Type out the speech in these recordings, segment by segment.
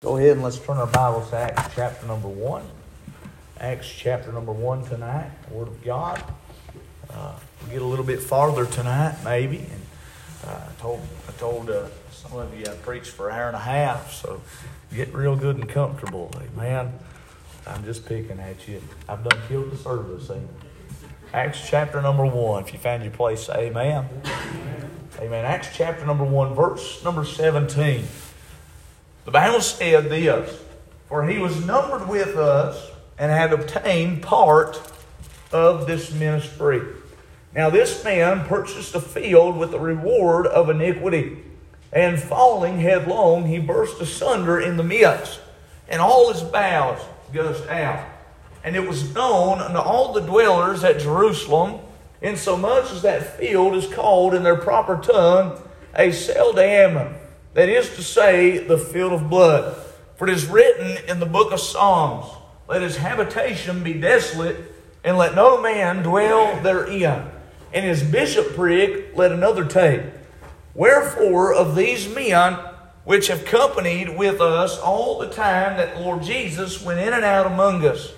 Go ahead and let's turn our Bibles to Acts chapter number one. Acts chapter number one tonight, Word of God. Uh, we'll get a little bit farther tonight, maybe. And uh, I told I told uh, some of you I preached for an hour and a half, so get real good and comfortable. Amen. I'm just picking at you. I've done killed the service. Amen. Acts chapter number one. If you found your place, say amen. Amen. Acts chapter number one, verse number 17. The Bible said this For he was numbered with us and had obtained part of this ministry. Now, this man purchased a field with the reward of iniquity, and falling headlong, he burst asunder in the midst, and all his bowels gushed out. And it was known unto all the dwellers at Jerusalem, insomuch as that field is called in their proper tongue a Aceldama that is to say, the field of blood. For it is written in the book of Psalms, Let his habitation be desolate, and let no man dwell therein. And his bishopric let another take. Wherefore, of these men which have companied with us all the time that the Lord Jesus went in and out among us,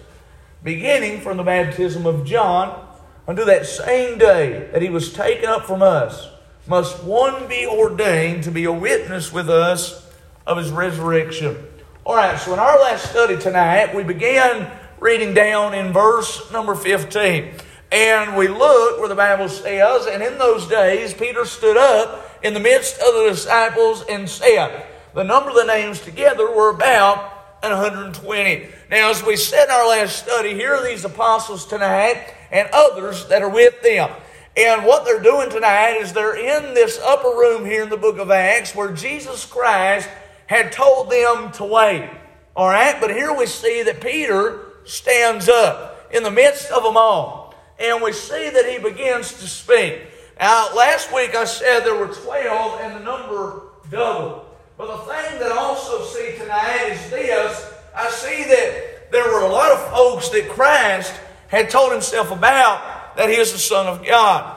beginning from the baptism of John unto that same day that he was taken up from us, must one be ordained to be a witness with us of his resurrection. All right, so in our last study tonight, we began reading down in verse number 15. And we look where the Bible says, and in those days, Peter stood up in the midst of the disciples and said, the number of the names together were about 120. Now, as we said in our last study, here are these apostles tonight and others that are with them. And what they're doing tonight is they're in this upper room here in the book of Acts where Jesus Christ had told them to wait. All right, but here we see that Peter stands up in the midst of them all. And we see that he begins to speak. Now, last week I said there were 12 and the number doubled. But the thing that I also see tonight is this I see that there were a lot of folks that Christ had told himself about that he is the Son of God.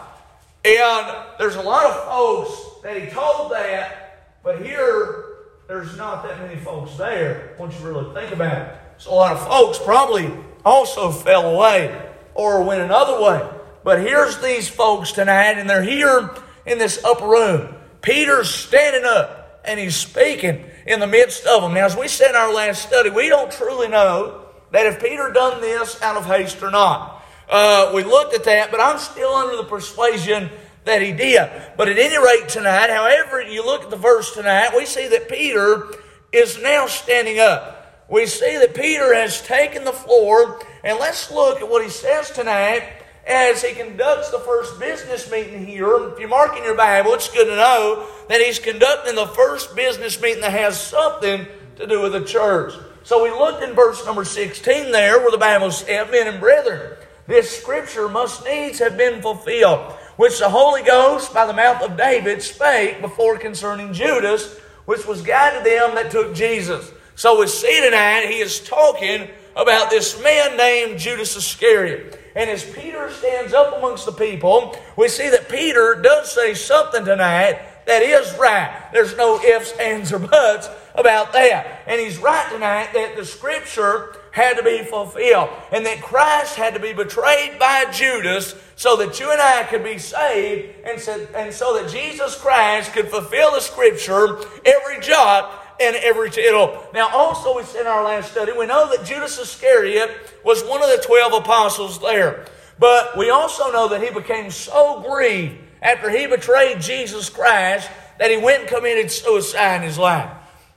And there's a lot of folks that he told that, but here there's not that many folks there once you really think about it. So a lot of folks probably also fell away or went another way. But here's these folks tonight, and they're here in this upper room. Peter's standing up and he's speaking in the midst of them. Now, as we said in our last study, we don't truly know that if Peter done this out of haste or not. Uh, we looked at that, but I'm still under the persuasion that he did. But at any rate, tonight, however you look at the verse tonight, we see that Peter is now standing up. We see that Peter has taken the floor, and let's look at what he says tonight as he conducts the first business meeting here. If you mark in your Bible, it's good to know that he's conducting the first business meeting that has something to do with the church. So we looked in verse number 16 there where the Bible says, Men and brethren, this scripture must needs have been fulfilled, which the Holy Ghost by the mouth of David spake before concerning Judas, which was guided them that took Jesus. So we see tonight he is talking about this man named Judas Iscariot. And as Peter stands up amongst the people, we see that Peter does say something tonight that is right. There's no ifs, ands, or buts about that. And he's right tonight that the scripture had to be fulfilled. And that Christ had to be betrayed by Judas so that you and I could be saved and so, and so that Jesus Christ could fulfill the scripture every jot and every tittle. Now, also, we said in our last study, we know that Judas Iscariot was one of the 12 apostles there. But we also know that he became so grieved after he betrayed Jesus Christ that he went and committed suicide in his life.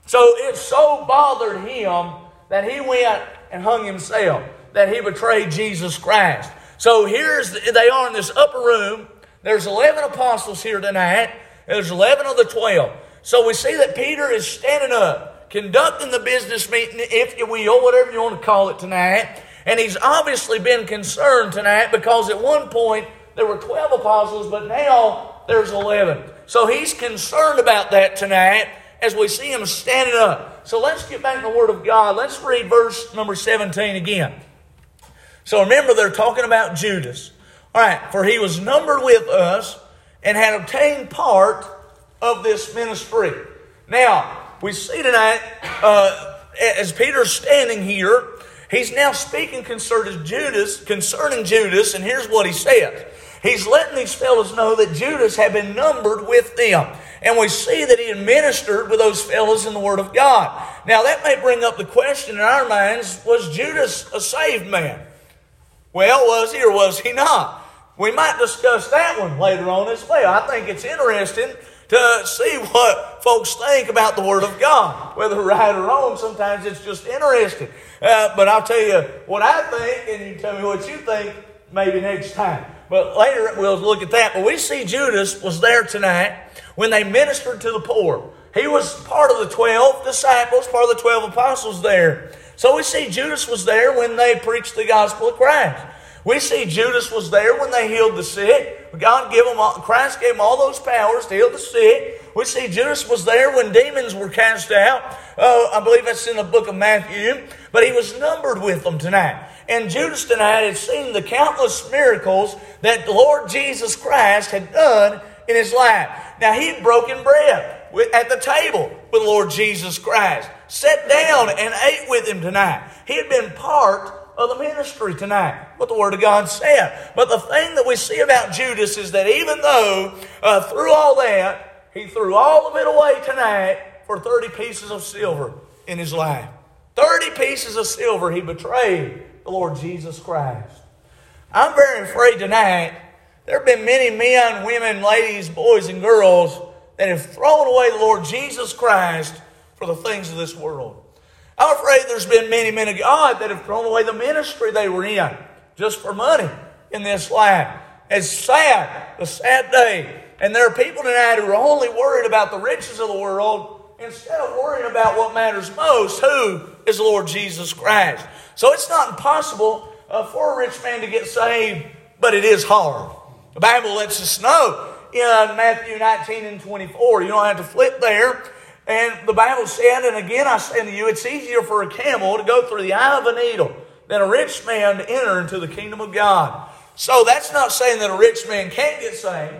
So it so bothered him that he went and hung himself, that he betrayed Jesus Christ. So here's they are in this upper room. There's 11 apostles here tonight. There's 11 of the 12. So we see that Peter is standing up, conducting the business meeting, if you will, whatever you want to call it tonight. And he's obviously been concerned tonight because at one point there were 12 apostles, but now there's 11. So he's concerned about that tonight as we see him standing up. So let's get back to the Word of God. Let's read verse number 17 again. So remember, they're talking about Judas. All right, for he was numbered with us and had obtained part of this ministry. Now, we see tonight uh, as Peter's standing here, he's now speaking concerning Judas, concerning Judas, and here's what he says. He's letting these fellows know that Judas had been numbered with them. And we see that he administered with those fellows in the Word of God. Now, that may bring up the question in our minds was Judas a saved man? Well, was he or was he not? We might discuss that one later on as well. I think it's interesting to see what folks think about the Word of God. Whether right or wrong, sometimes it's just interesting. Uh, but I'll tell you what I think, and you tell me what you think maybe next time. But later we'll look at that. But we see Judas was there tonight when they ministered to the poor. He was part of the 12 disciples, part of the 12 apostles there. So we see Judas was there when they preached the gospel of Christ. We see Judas was there when they healed the sick. God gave them all, Christ gave them all those powers to heal the sick. We see Judas was there when demons were cast out. Uh, I believe that's in the book of Matthew. But he was numbered with them tonight. And Judas tonight had seen the countless miracles that the Lord Jesus Christ had done in his life. Now, he had broken bread at the table with the Lord Jesus Christ, sat down and ate with him tonight. He had been part of the ministry tonight, what the Word of God said. But the thing that we see about Judas is that even though uh, through all that, he threw all of it away tonight for 30 pieces of silver in his life. 30 pieces of silver he betrayed the Lord Jesus Christ. I'm very afraid tonight there have been many men, women, ladies, boys, and girls that have thrown away the Lord Jesus Christ for the things of this world. I'm afraid there's been many men of God that have thrown away the ministry they were in just for money in this life. It's sad, a sad day. And there are people tonight who are only worried about the riches of the world instead of worrying about what matters most, who is Lord Jesus Christ. So it's not impossible uh, for a rich man to get saved, but it is hard. The Bible lets us know in Matthew 19 and 24. You don't have to flip there. And the Bible said, and again I say to you, it's easier for a camel to go through the eye of a needle than a rich man to enter into the kingdom of God. So that's not saying that a rich man can't get saved,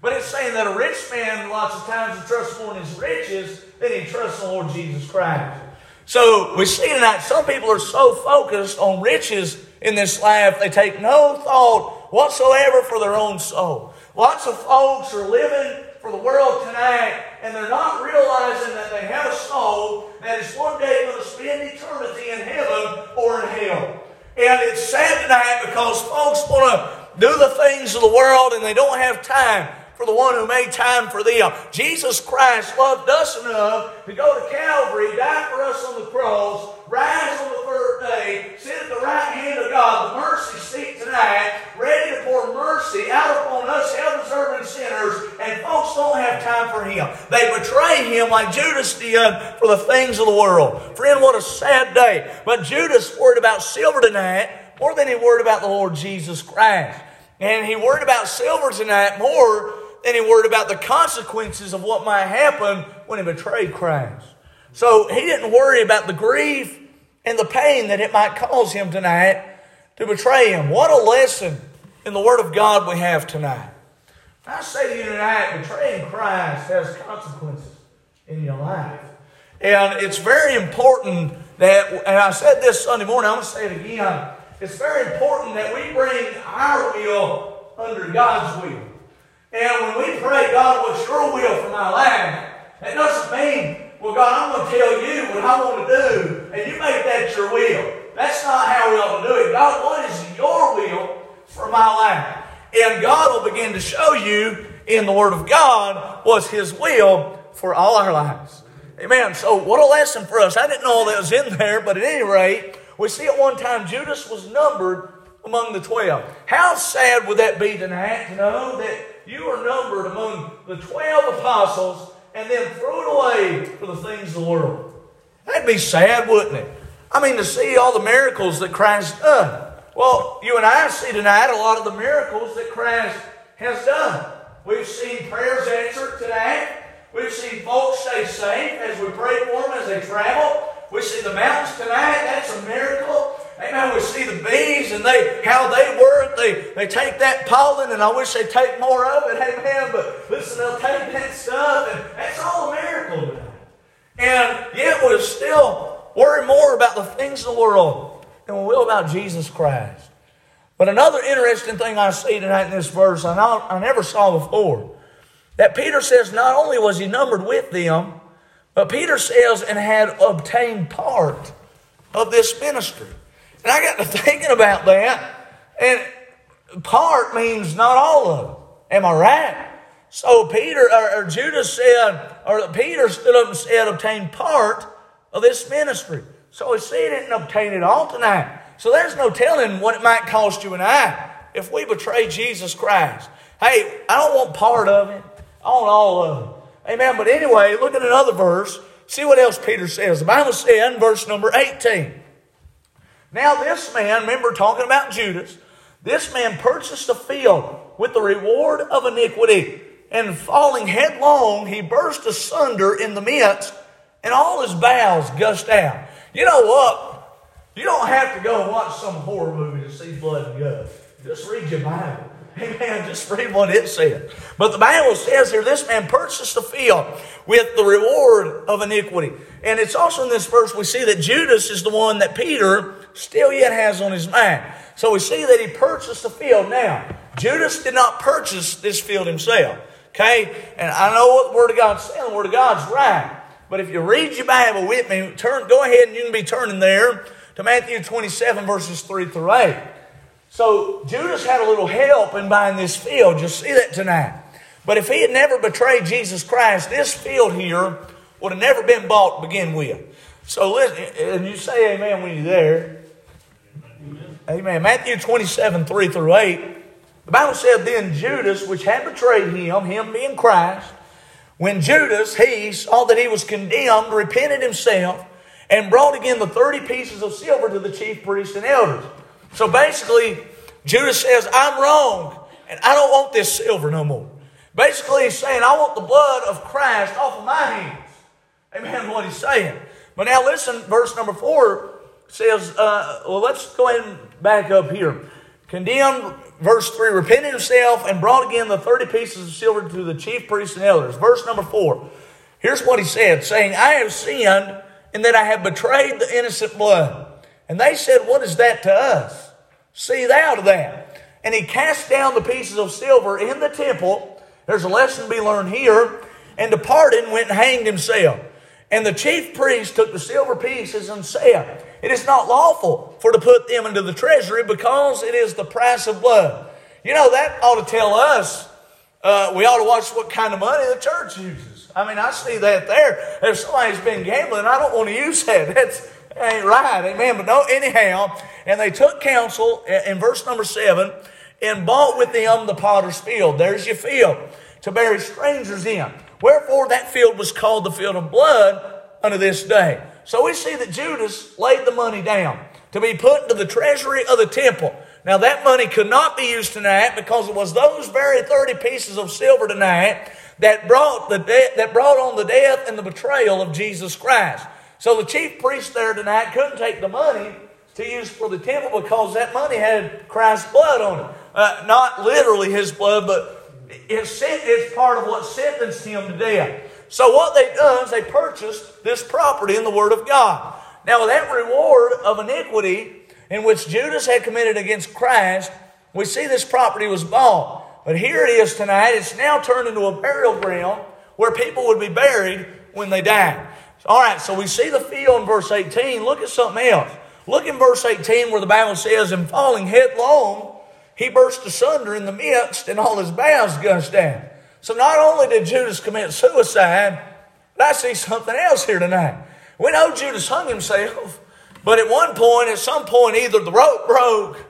but it's saying that a rich man lots of times trusts more in his riches than he trusts in the Lord Jesus Christ. So we see tonight some people are so focused on riches in this life, they take no thought whatsoever for their own soul. Lots of folks are living for the world tonight, and they're not realizing that they have a soul that is one day going to spend eternity in heaven or in hell. And it's sad tonight because folks want to do the things of the world and they don't have time for the one who made time for them. Jesus Christ loved us enough to go to Calvary, die for us on the cross, rise on the third day, sit at the right hand of God, the mercy seat tonight, ready to pour mercy out upon us hell-deserving sinners, and folks don't have time for Him. They betray Him like Judas did for the things of the world. Friend, what a sad day. But Judas worried about silver tonight more than he worried about the Lord Jesus Christ. And he worried about silver tonight more than he worried about the consequences of what might happen when he betrayed Christ. So he didn't worry about the grief and the pain that it might cause him tonight to betray him. What a lesson in the Word of God we have tonight. I say to you tonight, betraying Christ has consequences in your life. And it's very important that, and I said this Sunday morning, I'm going to say it again. It's very important that we bring our will under God's will. And when we pray, God, what's your will for my life? That doesn't mean, well, God, I'm going to tell you what I want to do, and you make that your will. That's not how we ought to do it. God, what is your will for my life? And God will begin to show you in the Word of God what's His will for all our lives. Amen. So, what a lesson for us. I didn't know all that was in there, but at any rate, we see at one time Judas was numbered among the twelve. How sad would that be tonight to know that you are numbered among the 12 apostles and then throw it away for the things of the world. That'd be sad, wouldn't it? I mean, to see all the miracles that Christ done. Well, you and I see tonight a lot of the miracles that Christ has done. We've seen prayers answered tonight. We've seen folks stay safe as we pray for them as they travel. We see the mountains tonight. That's a miracle. Amen. We see the bees and they how they work. They they take that pollen, and I wish they'd take more of it. Amen. But listen, they'll take that stuff, and that's all a miracle. And yet we're still worry more about the things of the world than we will about Jesus Christ. But another interesting thing I see tonight in this verse, I, I never saw before, that Peter says not only was he numbered with them, but Peter says and had obtained part of this ministry. And I got to thinking about that, and part means not all of it. Am I right? So Peter or, or Judas said, or Peter stood up and said, obtain part of this ministry. So he said, didn't obtain it all tonight. So there's no telling what it might cost you and I if we betray Jesus Christ. Hey, I don't want part of it. I want all of it. Amen. But anyway, look at another verse. See what else Peter says. The Bible says in verse number 18. Now this man, remember talking about Judas, this man purchased a field with the reward of iniquity and falling headlong, he burst asunder in the midst, and all his bowels gushed out. You know what? You don't have to go watch some horror movie to see blood and guts. Just read your Bible. Amen. Just read what it said. But the Bible says here, this man purchased the field with the reward of iniquity. And it's also in this verse we see that Judas is the one that Peter still yet has on his mind. So we see that he purchased the field. Now, Judas did not purchase this field himself. Okay? And I know what the Word of God's saying. The Word of God's right. But if you read your Bible with me, turn, go ahead and you can be turning there to Matthew 27, verses 3 through 8. So Judas had a little help in buying this field. You'll see that tonight. But if he had never betrayed Jesus Christ, this field here would have never been bought to begin with. So listen, and you say amen when you're there. Amen. amen. Matthew 27, 3 through 8. The Bible said, Then Judas, which had betrayed him, him being Christ, when Judas, he saw that he was condemned, repented himself, and brought again the 30 pieces of silver to the chief priests and elders. So basically, Judas says, I'm wrong, and I don't want this silver no more. Basically, he's saying, I want the blood of Christ off of my hands. Amen, what he's saying. But now listen, verse number 4 says, uh, well, let's go ahead and back up here. Condemned verse 3 repented himself and brought again the 30 pieces of silver to the chief priests and elders. Verse number 4. Here's what he said, saying, I have sinned in that I have betrayed the innocent blood. And they said, What is that to us? See thou to that. And he cast down the pieces of silver in the temple. There's a lesson to be learned here. And departed and went and hanged himself. And the chief priest took the silver pieces and said, It is not lawful for to put them into the treasury because it is the price of blood. You know, that ought to tell us uh, we ought to watch what kind of money the church uses. I mean, I see that there. If somebody's been gambling, I don't want to use that. That's that ain't right. Amen. But no, anyhow, and they took counsel in verse number seven and bought with them the potter's field. There's your field to bury strangers in. Wherefore that field was called the field of blood unto this day. So we see that Judas laid the money down to be put into the treasury of the temple. Now that money could not be used tonight because it was those very 30 pieces of silver tonight that brought the de- that brought on the death and the betrayal of Jesus Christ. So the chief priest there tonight couldn't take the money to use for the temple because that money had Christ's blood on it. Uh, not literally his blood, but it's, it's part of what sentenced him to death. So what they've done is they purchased this property in the Word of God. Now, that reward of iniquity in which Judas had committed against Christ, we see this property was bought. But here it is tonight. It's now turned into a burial ground where people would be buried when they died. All right, so we see the field in verse 18. Look at something else. Look in verse 18 where the Bible says, And falling headlong, he burst asunder in the midst, and all his bowels gushed out. So not only did Judas commit suicide, but I see something else here tonight. We know Judas hung himself, but at one point, at some point, either the rope broke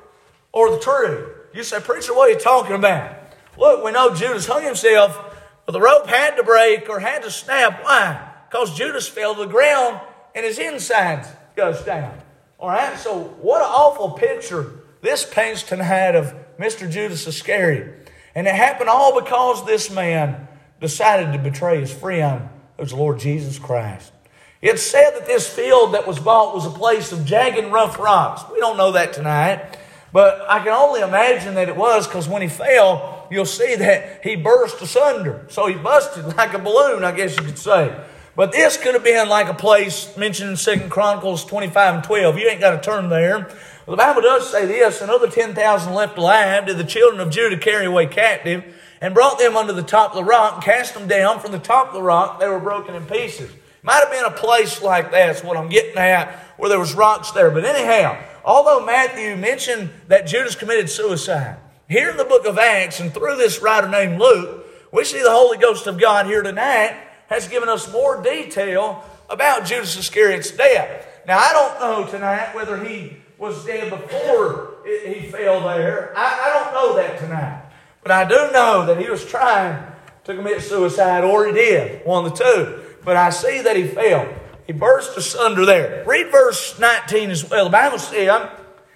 or the tree. You say, Preacher, what are you talking about? Look, we know Judas hung himself, but the rope had to break or had to snap. Why? Because Judas fell to the ground and his insides goes down. All right, so what an awful picture this paints tonight of Mr. Judas Iscariot. And it happened all because this man decided to betray his friend, who's the Lord Jesus Christ. It's said that this field that was bought was a place of jagged rough rocks. We don't know that tonight, but I can only imagine that it was because when he fell, you'll see that he burst asunder. So he busted like a balloon, I guess you could say. But this could have been like a place mentioned in Second Chronicles 25 and 12. You ain't got to turn there. Well, the Bible does say this, another 10,000 left alive did the children of Judah carry away captive and brought them under the top of the rock and cast them down from the top of the rock. They were broken in pieces. Might have been a place like that, is what I'm getting at, where there was rocks there. But anyhow, although Matthew mentioned that Judas committed suicide, here in the book of Acts and through this writer named Luke, we see the Holy Ghost of God here tonight has given us more detail about Judas Iscariot's death. Now, I don't know tonight whether he was dead before he fell there. I, I don't know that tonight. But I do know that he was trying to commit suicide, or he did, one of the two. But I see that he fell. He burst asunder there. Read verse 19 as well. The Bible said,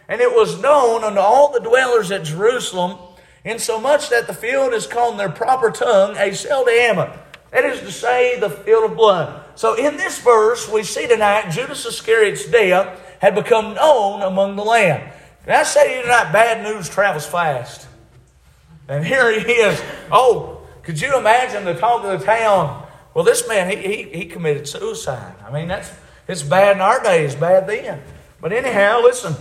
And it was known unto all the dwellers at Jerusalem, insomuch that the field is called in their proper tongue Aceldama. That is to say, the field of blood. So in this verse, we see tonight Judas Iscariot's death had become known among the land. Can I say to you tonight, bad news travels fast. And here he is. Oh, could you imagine the talk of the town? Well, this man, he, he, he committed suicide. I mean, that's it's bad in our day, it's bad then. But anyhow, listen,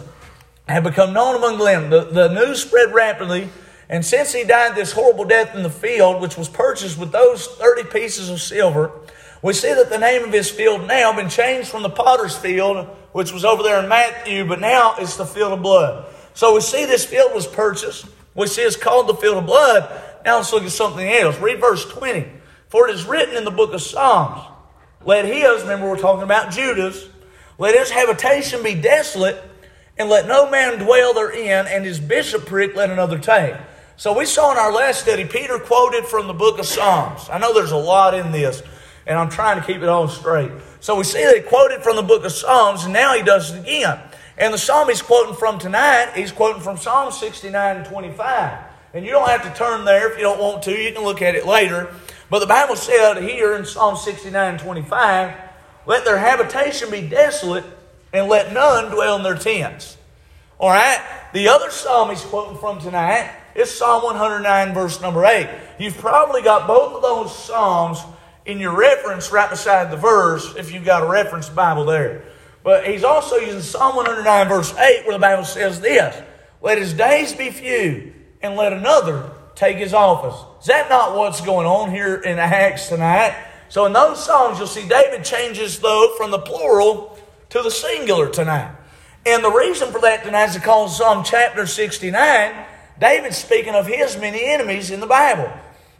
had become known among the land. The, the news spread rapidly, and since he died this horrible death in the field, which was purchased with those 30 pieces of silver, we see that the name of his field now been changed from the potter's field, which was over there in Matthew, but now it's the field of blood. So we see this field was purchased. We see it's called the field of blood. Now let's look at something else. Read verse 20. For it is written in the book of Psalms, let his, remember we're talking about Judas, let his habitation be desolate, and let no man dwell therein, and his bishopric let another take. So we saw in our last study, Peter quoted from the book of Psalms. I know there's a lot in this, and I'm trying to keep it all straight. So we see that he quoted from the book of Psalms, and now he does it again. And the psalm he's quoting from tonight, he's quoting from Psalm 69 and 25. And you don't have to turn there if you don't want to. You can look at it later. But the Bible said here in Psalm 69 and 25, let their habitation be desolate and let none dwell in their tents. All right? The other psalm he's quoting from tonight is Psalm 109, verse number 8. You've probably got both of those psalms in your reference right beside the verse if you've got a reference Bible there. But he's also using Psalm 109, verse 8, where the Bible says this Let his days be few, and let another take his office. Is that not what's going on here in Acts tonight? So in those Psalms, you'll see David changes, though, from the plural to the singular tonight. And the reason for that tonight is because Psalm chapter 69, David's speaking of his many enemies in the Bible.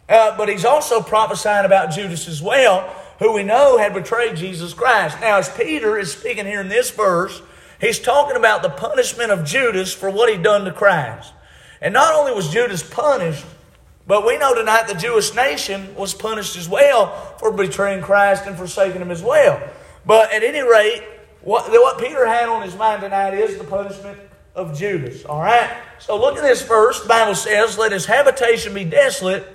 Uh, but he's also prophesying about Judas as well who we know had betrayed Jesus Christ. Now, as Peter is speaking here in this verse, he's talking about the punishment of Judas for what he'd done to Christ. And not only was Judas punished, but we know tonight the Jewish nation was punished as well for betraying Christ and forsaking him as well. But at any rate, what, what Peter had on his mind tonight is the punishment of Judas. All right? So look at this verse. The Bible says, Let his habitation be desolate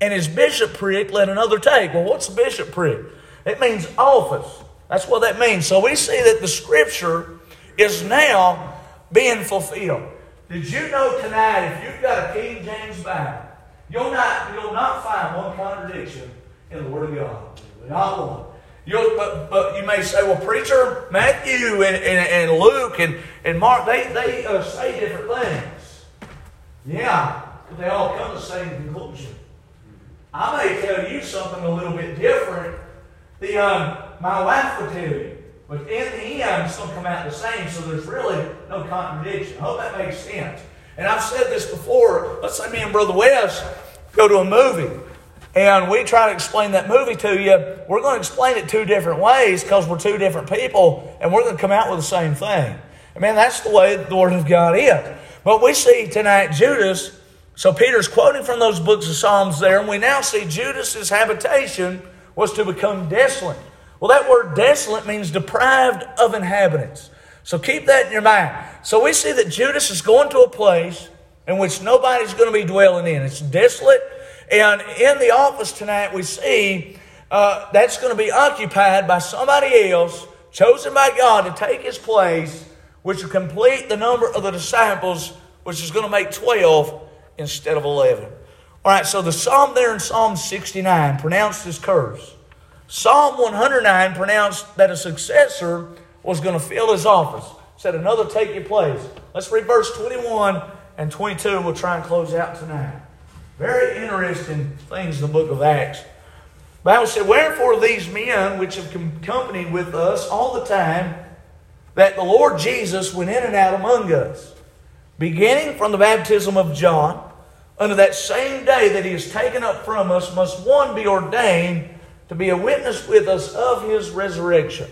and his bishopric let another take. Well, what's bishopric? It means office. That's what that means. So we see that the scripture is now being fulfilled. Did you know tonight, if you've got a King James Bible, you'll not, you'll not find one contradiction in the Word of God. Not one. You'll, but, but you may say, well, preacher, Matthew and, and, and Luke and, and Mark, they, they uh, say different things. Yeah, but they all come to the same conclusion. I may tell you something a little bit different than um, my wife would tell you. But in the end, it's going to come out the same, so there's really no contradiction. I hope that makes sense. And I've said this before. Let's say me and Brother Wes go to a movie, and we try to explain that movie to you. We're going to explain it two different ways because we're two different people, and we're going to come out with the same thing. I mean, that's the way the Word of God is. But we see tonight Judas so Peter's quoting from those books of Psalms there, and we now see Judas's habitation was to become desolate. Well, that word desolate means deprived of inhabitants. So keep that in your mind. So we see that Judas is going to a place in which nobody's going to be dwelling in. It's desolate. And in the office tonight, we see uh, that's going to be occupied by somebody else chosen by God to take his place, which will complete the number of the disciples, which is going to make 12 instead of 11. All right, so the psalm there in Psalm 69 pronounced as curse. Psalm 109 pronounced that a successor was going to fill his office. Said another take your place. Let's read verse 21 and 22, and we'll try and close out tonight. Very interesting things in the book of Acts. Bible said, Wherefore these men which have accompanied with us all the time that the Lord Jesus went in and out among us, beginning from the baptism of John, unto that same day that he is taken up from us, must one be ordained to be a witness with us of his resurrection.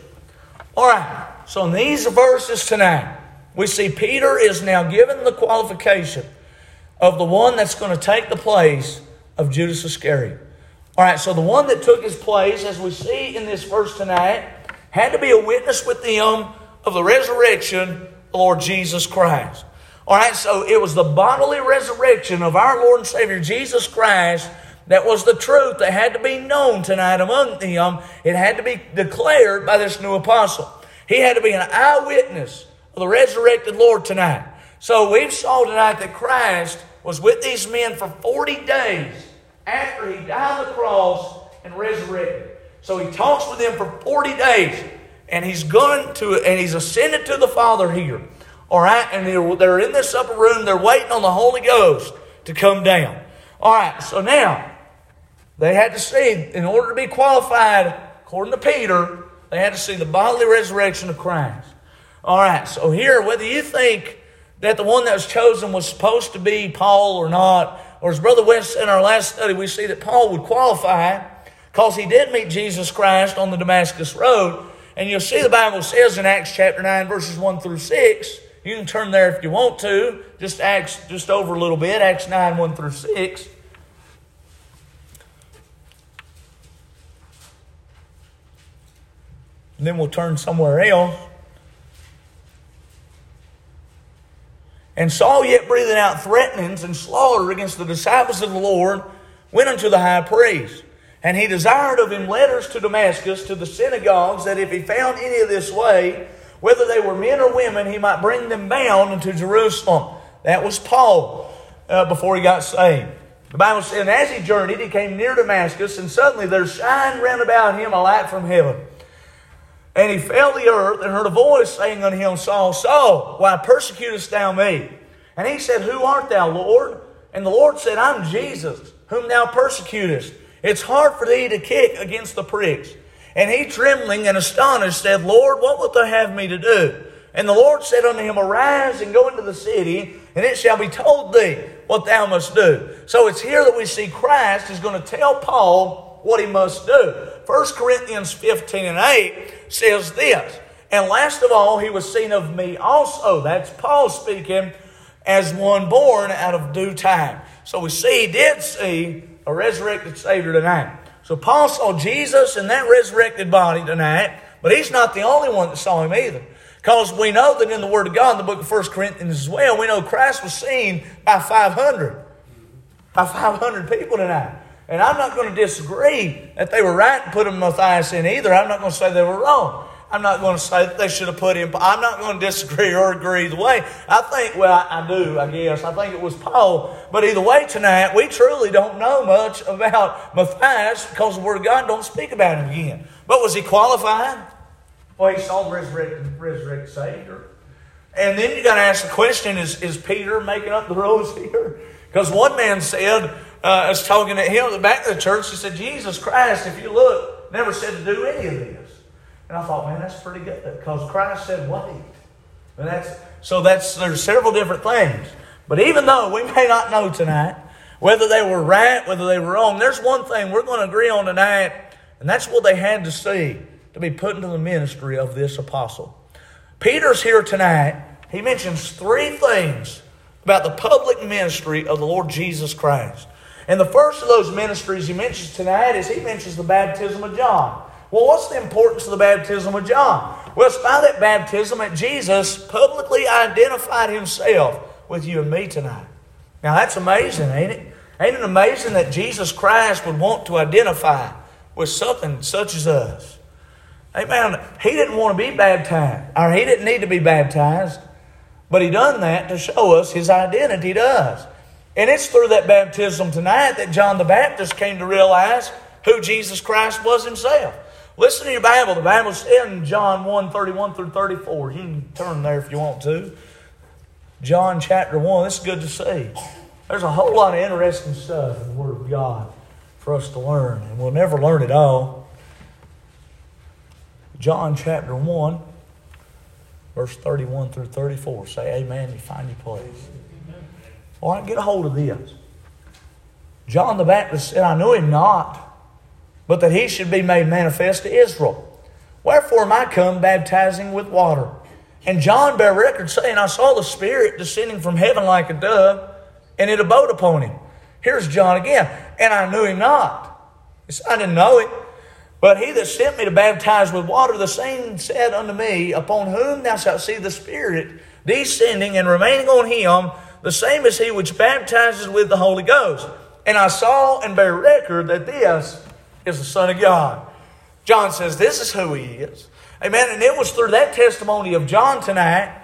All right, so in these verses tonight, we see Peter is now given the qualification of the one that's going to take the place of Judas Iscariot. All right, so the one that took his place, as we see in this verse tonight, had to be a witness with them of the resurrection, the Lord Jesus Christ. All right, so it was the bodily resurrection of our Lord and Savior Jesus Christ that was the truth that had to be known tonight among them. It had to be declared by this new apostle. He had to be an eyewitness of the resurrected Lord tonight. So we've saw tonight that Christ was with these men for 40 days after he died on the cross and resurrected. So he talks with them for 40 days, and he's gone to and he's ascended to the Father here. All right, and they're, they're in this upper room, they're waiting on the Holy Ghost to come down. All right, so now they had to see, in order to be qualified, according to Peter, they had to see the bodily resurrection of Christ. All right, so here, whether you think that the one that was chosen was supposed to be Paul or not, or as Brother Wes in our last study, we see that Paul would qualify because he did meet Jesus Christ on the Damascus Road. And you'll see the Bible says in Acts chapter 9, verses 1 through 6. You can turn there if you want to, just Acts just over a little bit, Acts 9, 1 through 6. And then we'll turn somewhere else. And Saul, yet breathing out threatenings and slaughter against the disciples of the Lord, went unto the high priest. And he desired of him letters to Damascus, to the synagogues, that if he found any of this way, whether they were men or women, he might bring them bound into Jerusalem. That was Paul uh, before he got saved. The Bible says, and as he journeyed, he came near Damascus, and suddenly there shined round about him a light from heaven. And he fell to the earth and heard a voice saying unto him, Saul, Saul, why persecutest thou me? And he said, Who art thou, Lord? And the Lord said, I'm Jesus, whom thou persecutest. It's hard for thee to kick against the pricks. And he, trembling and astonished, said, Lord, what wilt thou have me to do? And the Lord said unto him, Arise and go into the city, and it shall be told thee what thou must do. So it's here that we see Christ is going to tell Paul what he must do. 1 Corinthians 15 and 8 says this, And last of all, he was seen of me also. That's Paul speaking as one born out of due time. So we see he did see a resurrected Savior tonight. So Paul saw Jesus in that resurrected body tonight, but he's not the only one that saw him either. Because we know that in the Word of God, in the book of 1 Corinthians as well, we know Christ was seen by 500. By 500 people tonight. And I'm not going to disagree that they were right to put him Matthias in either. I'm not going to say they were wrong. I'm not going to say that they should have put him. I'm not going to disagree or agree either way. I think, well, I, I do, I guess. I think it was Paul. But either way, tonight, we truly don't know much about Matthias because the Word of God don't speak about him again. But was he qualified? Well, he saw the resurrected, resurrected Savior. And then you got to ask the question is, is Peter making up the rules here? Because one man said, uh, I was talking to him at the back of the church. He said, Jesus Christ, if you look, never said to do any of this. And I thought, man, that's pretty good because Christ said, wait. And that's, so that's, there's several different things. But even though we may not know tonight whether they were right, whether they were wrong, there's one thing we're going to agree on tonight, and that's what they had to see to be put into the ministry of this apostle. Peter's here tonight. He mentions three things about the public ministry of the Lord Jesus Christ. And the first of those ministries he mentions tonight is he mentions the baptism of John. Well, what's the importance of the baptism of John? Well, it's by that baptism that Jesus publicly identified himself with you and me tonight. Now, that's amazing, ain't it? Ain't it amazing that Jesus Christ would want to identify with something such as us? Amen. He didn't want to be baptized, or he didn't need to be baptized, but he done that to show us his identity to us. And it's through that baptism tonight that John the Baptist came to realize who Jesus Christ was himself. Listen to your Bible. The Bible's in John 1 31 through 34. You can turn there if you want to. John chapter 1. This is good to see. There's a whole lot of interesting stuff in the Word of God for us to learn, and we'll never learn it all. John chapter 1, verse 31 through 34. Say amen. You find your place. All right, get a hold of this. John the Baptist said, I knew him not but that he should be made manifest to Israel. Wherefore am I come baptizing with water? And John bare record, saying, I saw the Spirit descending from heaven like a dove, and it abode upon him. Here's John again. And I knew him not. I didn't know it. But he that sent me to baptize with water, the same said unto me, Upon whom thou shalt see the Spirit descending and remaining on him, the same as he which baptizes with the Holy Ghost. And I saw and bear record that this is the Son of God. John says this is who he is. Amen. And it was through that testimony of John tonight,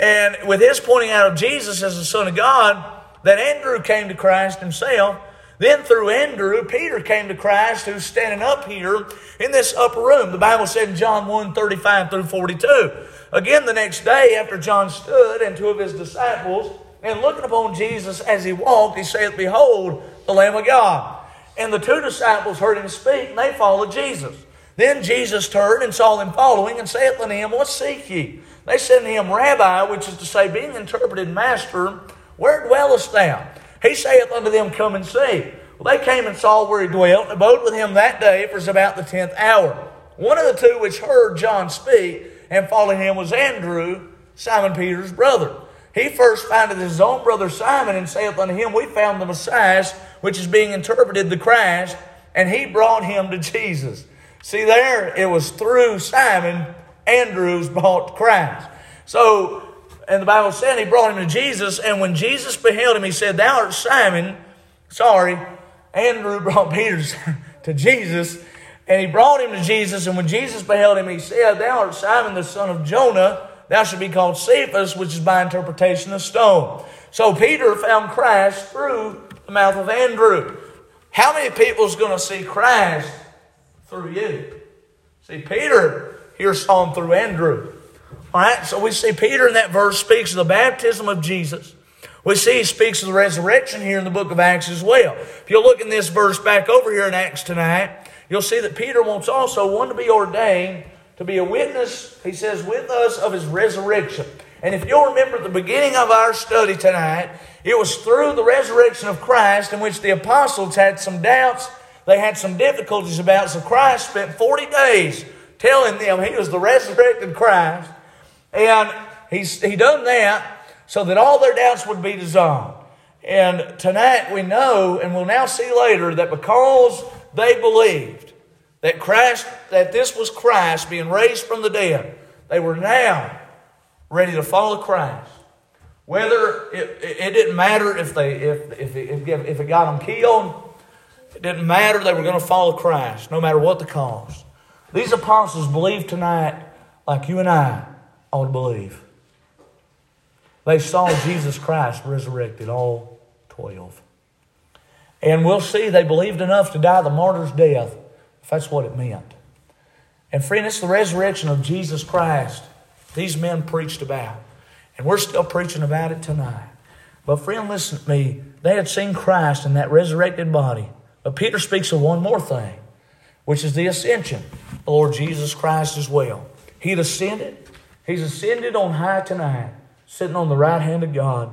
and with his pointing out of Jesus as the Son of God, that Andrew came to Christ himself. Then through Andrew, Peter came to Christ, who's standing up here in this upper room. The Bible said in John 1 35 through 42. Again, the next day, after John stood and two of his disciples, and looking upon Jesus as he walked, he saith, Behold, the Lamb of God. And the two disciples heard him speak, and they followed Jesus. Then Jesus turned and saw them following, and saith unto him, What seek ye? They said unto him, Rabbi, which is to say, being interpreted, Master, where dwellest thou? He saith unto them, Come and see. Well, they came and saw where he dwelt, and abode with him that day, for it was about the tenth hour. One of the two which heard John speak and followed him was Andrew, Simon Peter's brother. He first findeth his own brother Simon, and saith unto him, We found the Messiah which is being interpreted the Christ, and he brought him to Jesus. See, there it was through Simon, Andrews brought Christ. So, and the Bible said he brought him to Jesus, and when Jesus beheld him, he said, Thou art Simon. Sorry, Andrew brought Peter to Jesus, and he brought him to Jesus, and when Jesus beheld him, he said, Thou art Simon, the son of Jonah. Thou shalt be called Cephas, which is by interpretation a stone. So Peter found Christ through the mouth of Andrew. How many people is going to see Christ through you? See, Peter here saw him through Andrew. All right, so we see Peter in that verse speaks of the baptism of Jesus. We see he speaks of the resurrection here in the book of Acts as well. If you look in this verse back over here in Acts tonight, you'll see that Peter wants also one to be ordained to be a witness, he says, with us of his resurrection. And if you'll remember the beginning of our study tonight, it was through the resurrection of Christ in which the apostles had some doubts, they had some difficulties about. So Christ spent 40 days telling them he was the resurrected Christ. And he's, he done that so that all their doubts would be dissolved. And tonight we know, and we'll now see later, that because they believed that Christ, that this was Christ being raised from the dead, they were now ready to follow Christ. Whether it, it, didn't matter if they if if it, if it got them killed, it didn't matter. They were going to follow Christ, no matter what the cost. These apostles believed tonight, like you and I ought to believe. They saw Jesus Christ resurrected, all twelve. And we'll see they believed enough to die the martyr's death, if that's what it meant. And friend, it's the resurrection of Jesus Christ these men preached about. And we're still preaching about it tonight. But, friend, listen to me. They had seen Christ in that resurrected body. But Peter speaks of one more thing, which is the ascension. The Lord Jesus Christ as well. He ascended. He's ascended on high tonight, sitting on the right hand of God.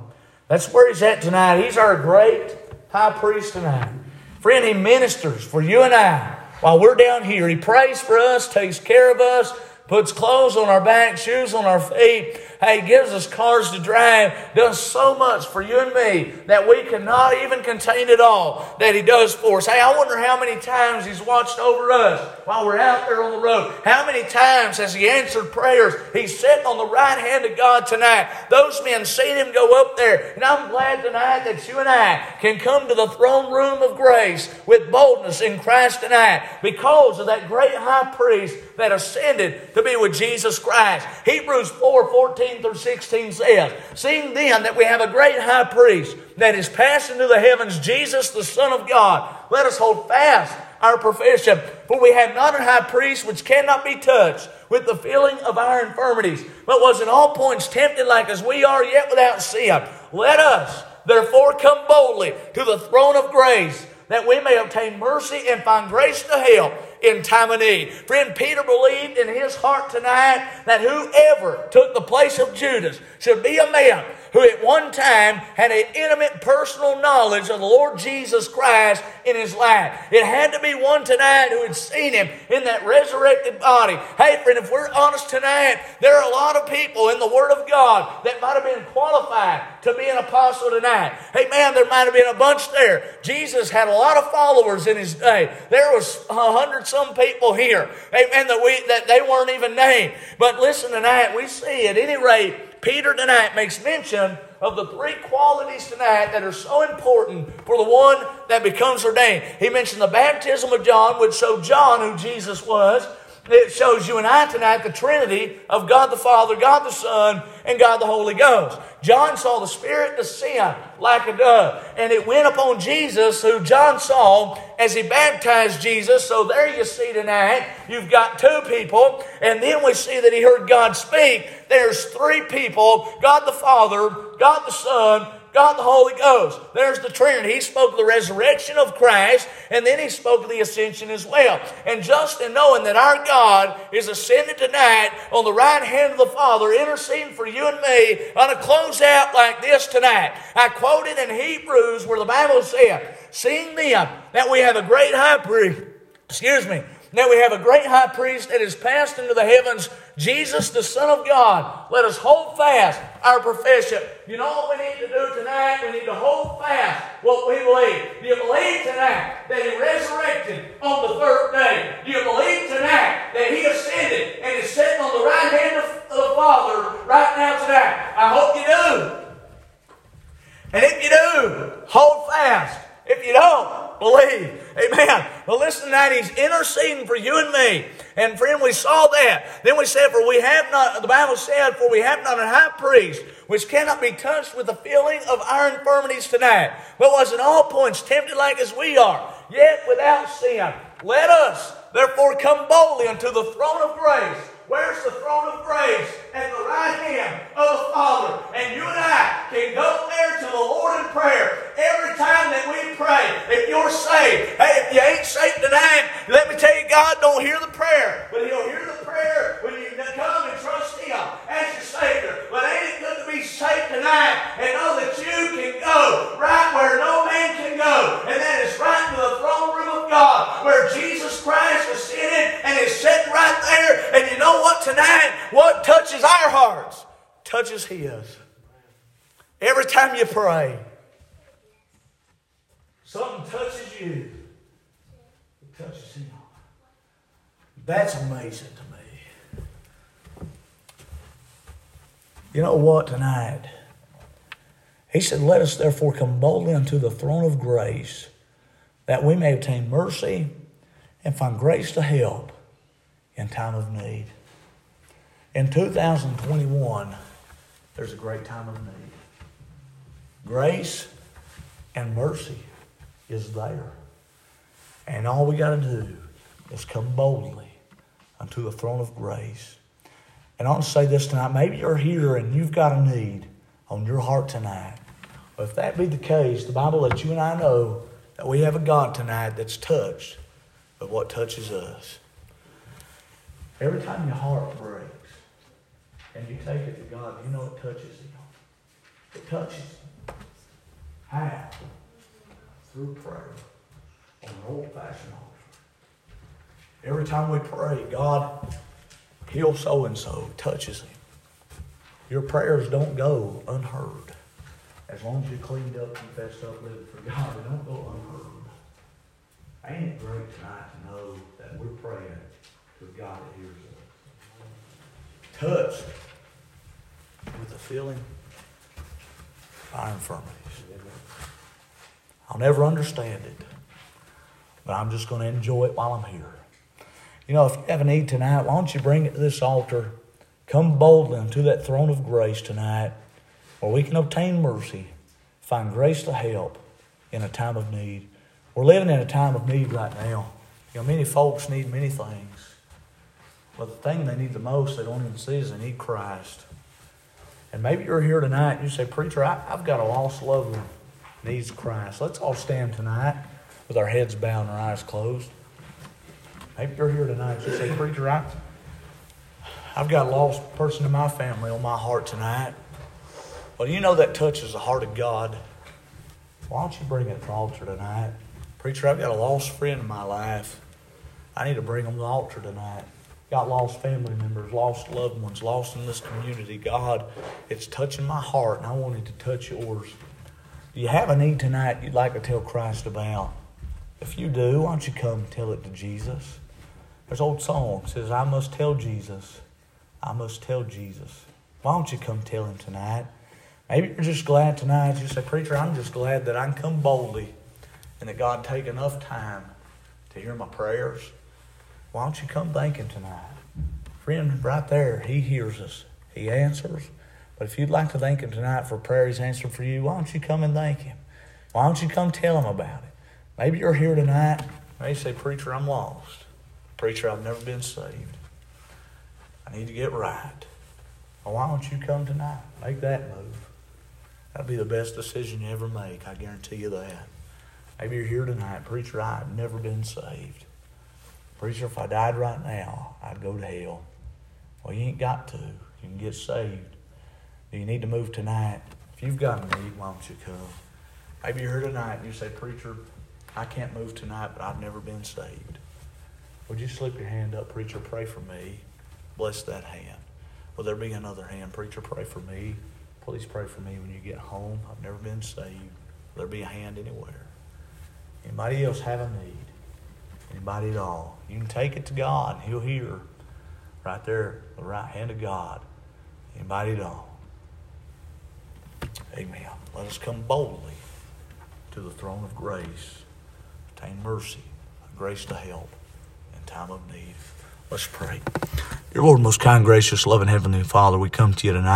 That's where he's at tonight. He's our great high priest tonight. Friend, he ministers for you and I while we're down here. He prays for us, takes care of us, puts clothes on our back, shoes on our feet, Hey, gives us cars to drive, does so much for you and me that we cannot even contain it all that He does for us. Hey, I wonder how many times He's watched over us while we're out there on the road. How many times has He answered prayers? He's sitting on the right hand of God tonight. Those men seen Him go up there. And I'm glad tonight that you and I can come to the throne room of grace with boldness in Christ tonight because of that great high priest that ascended to be with Jesus Christ. Hebrews 4 14 through 16 says, Seeing then that we have a great high priest that is passed into the heavens, Jesus, the Son of God, let us hold fast our profession. For we have not a high priest which cannot be touched with the feeling of our infirmities, but was in all points tempted like as we are, yet without sin. Let us therefore come boldly to the throne of grace that we may obtain mercy and find grace to help in time of need. Friend, Peter believed in his heart tonight that whoever took the place of Judas should be a man who at one time had an intimate personal knowledge of the Lord Jesus Christ in his life. It had to be one tonight who had seen him in that resurrected body. Hey, friend, if we're honest tonight, there are a lot of people in the Word of God that might have been qualified to be an apostle tonight. Hey, man, there might have been a bunch there. Jesus had a lot of followers in his day. There was a hundred some people here. Amen, that, we, that they weren't even named. But listen tonight, we see at any rate Peter tonight makes mention of the three qualities tonight that are so important for the one that becomes ordained. He mentioned the baptism of John, which showed John who Jesus was. It shows you and I tonight the Trinity of God the Father, God the Son, and God the Holy Ghost. John saw the Spirit descend like a dove, and it went upon Jesus, who John saw as he baptized Jesus. So there you see tonight, you've got two people, and then we see that he heard God speak. There's three people God the Father, God the Son, God the Holy Ghost. There's the Trinity. He spoke the resurrection of Christ, and then he spoke the ascension as well. And just in knowing that our God is ascended tonight on the right hand of the Father, interceding for you and me on a close out like this tonight. I quoted in Hebrews where the Bible said, Seeing then that we have a great high priest, excuse me, now we have a great high priest that is passed into the heavens, Jesus, the Son of God. Let us hold fast our profession. You know what we need to do tonight? We need to hold fast what we believe. Do you believe tonight that He resurrected on the third day? Do you believe tonight that He ascended and is sitting on the right hand of the Father right now tonight? I hope you do. And if you do, hold fast. If you don't, believe. Amen. Well, listen to that. He's interceding for you and me. And friend, we saw that. Then we said, For we have not, the Bible said, For we have not a high priest which cannot be touched with the feeling of our infirmities tonight, but was in all points tempted like as we are, yet without sin. Let us therefore come boldly unto the throne of grace Where's the throne of grace? At the right hand of the Father. And you and I can go there to the Lord in prayer every time that we pray. If you're saved, hey, if you ain't saved tonight, let me tell you, God don't hear the prayer, but He'll hear the prayer when you come and trust Him as your Savior. But ain't it good to be saved tonight and know that you can go right where no man can go, and that is right to the throne room of God, where Jesus Christ is sitting and is sitting right there. And you know what tonight? What touches our hearts touches His. Every time you pray, something touches you, it touches Him. That's amazing to me. You know what tonight? He said, Let us therefore come boldly unto the throne of grace, that we may obtain mercy and find grace to help in time of need. In 2021, there's a great time of need. Grace and mercy is there. And all we got to do is come boldly unto the throne of grace. And I want to say this tonight. Maybe you're here and you've got a need on your heart tonight. Well, if that be the case, the Bible lets you and I know that we have a God tonight that's touched by what touches us. Every time your heart breaks, and you take it to God, you know it touches Him. It touches Him. How? Through prayer on an old fashioned altar. Every time we pray, God, heal so and so, touches Him. Your prayers don't go unheard. As long as you cleaned up, confessed up, lived for God, they don't go unheard. Ain't it great tonight to know that we're praying to God that hears us? touched with a feeling of our infirmities. I'll never understand it, but I'm just going to enjoy it while I'm here. You know, if you have a need tonight, why don't you bring it to this altar? Come boldly unto that throne of grace tonight where we can obtain mercy, find grace to help in a time of need. We're living in a time of need right now. You know, many folks need many things. But the thing they need the most, they don't even see, is they need Christ. And maybe you're here tonight and you say, Preacher, I, have got a lost loved one needs Christ. Let's all stand tonight with our heads bowed and our eyes closed. Maybe you're here tonight and you say, Preacher, I, I've got a lost person in my family on my heart tonight. Well, you know that touches the heart of God. Why don't you bring it to the altar tonight? Preacher, I've got a lost friend in my life. I need to bring them to the altar tonight got lost family members, lost loved ones, lost in this community. God, it's touching my heart, and I wanted to touch yours. Do you have a need tonight you'd like to tell Christ about? If you do, why don't you come tell it to Jesus? There's old song says, I must tell Jesus. I must tell Jesus. Why don't you come tell him tonight? Maybe you're just glad tonight. You say, Preacher, I'm just glad that I can come boldly and that God take enough time to hear my prayers why don't you come thank Him tonight? Friend, right there, He hears us. He answers. But if you'd like to thank Him tonight for prayer He's answered for you, why don't you come and thank Him? Why don't you come tell Him about it? Maybe you're here tonight. Maybe you say, Preacher, I'm lost. Preacher, I've never been saved. I need to get right. Well, why don't you come tonight? Make that move. That'll be the best decision you ever make. I guarantee you that. Maybe you're here tonight. Preacher, I've never been saved. Preacher, if I died right now, I'd go to hell. Well, you ain't got to. You can get saved. Do you need to move tonight? If you've got a need, why don't you come? Maybe you're here tonight and you say, Preacher, I can't move tonight, but I've never been saved. Would you slip your hand up, Preacher? Pray for me. Bless that hand. Will there be another hand? Preacher, pray for me. Please pray for me when you get home. I've never been saved. Will there be a hand anywhere? Anybody else have a need? Anybody at all? You can take it to God. He'll hear. Right there, the right hand of God. Anybody at all? Amen. Let us come boldly to the throne of grace, obtain mercy, grace to help in time of need. Let's pray. Dear Lord, most kind, gracious, loving Heavenly Father, we come to you tonight.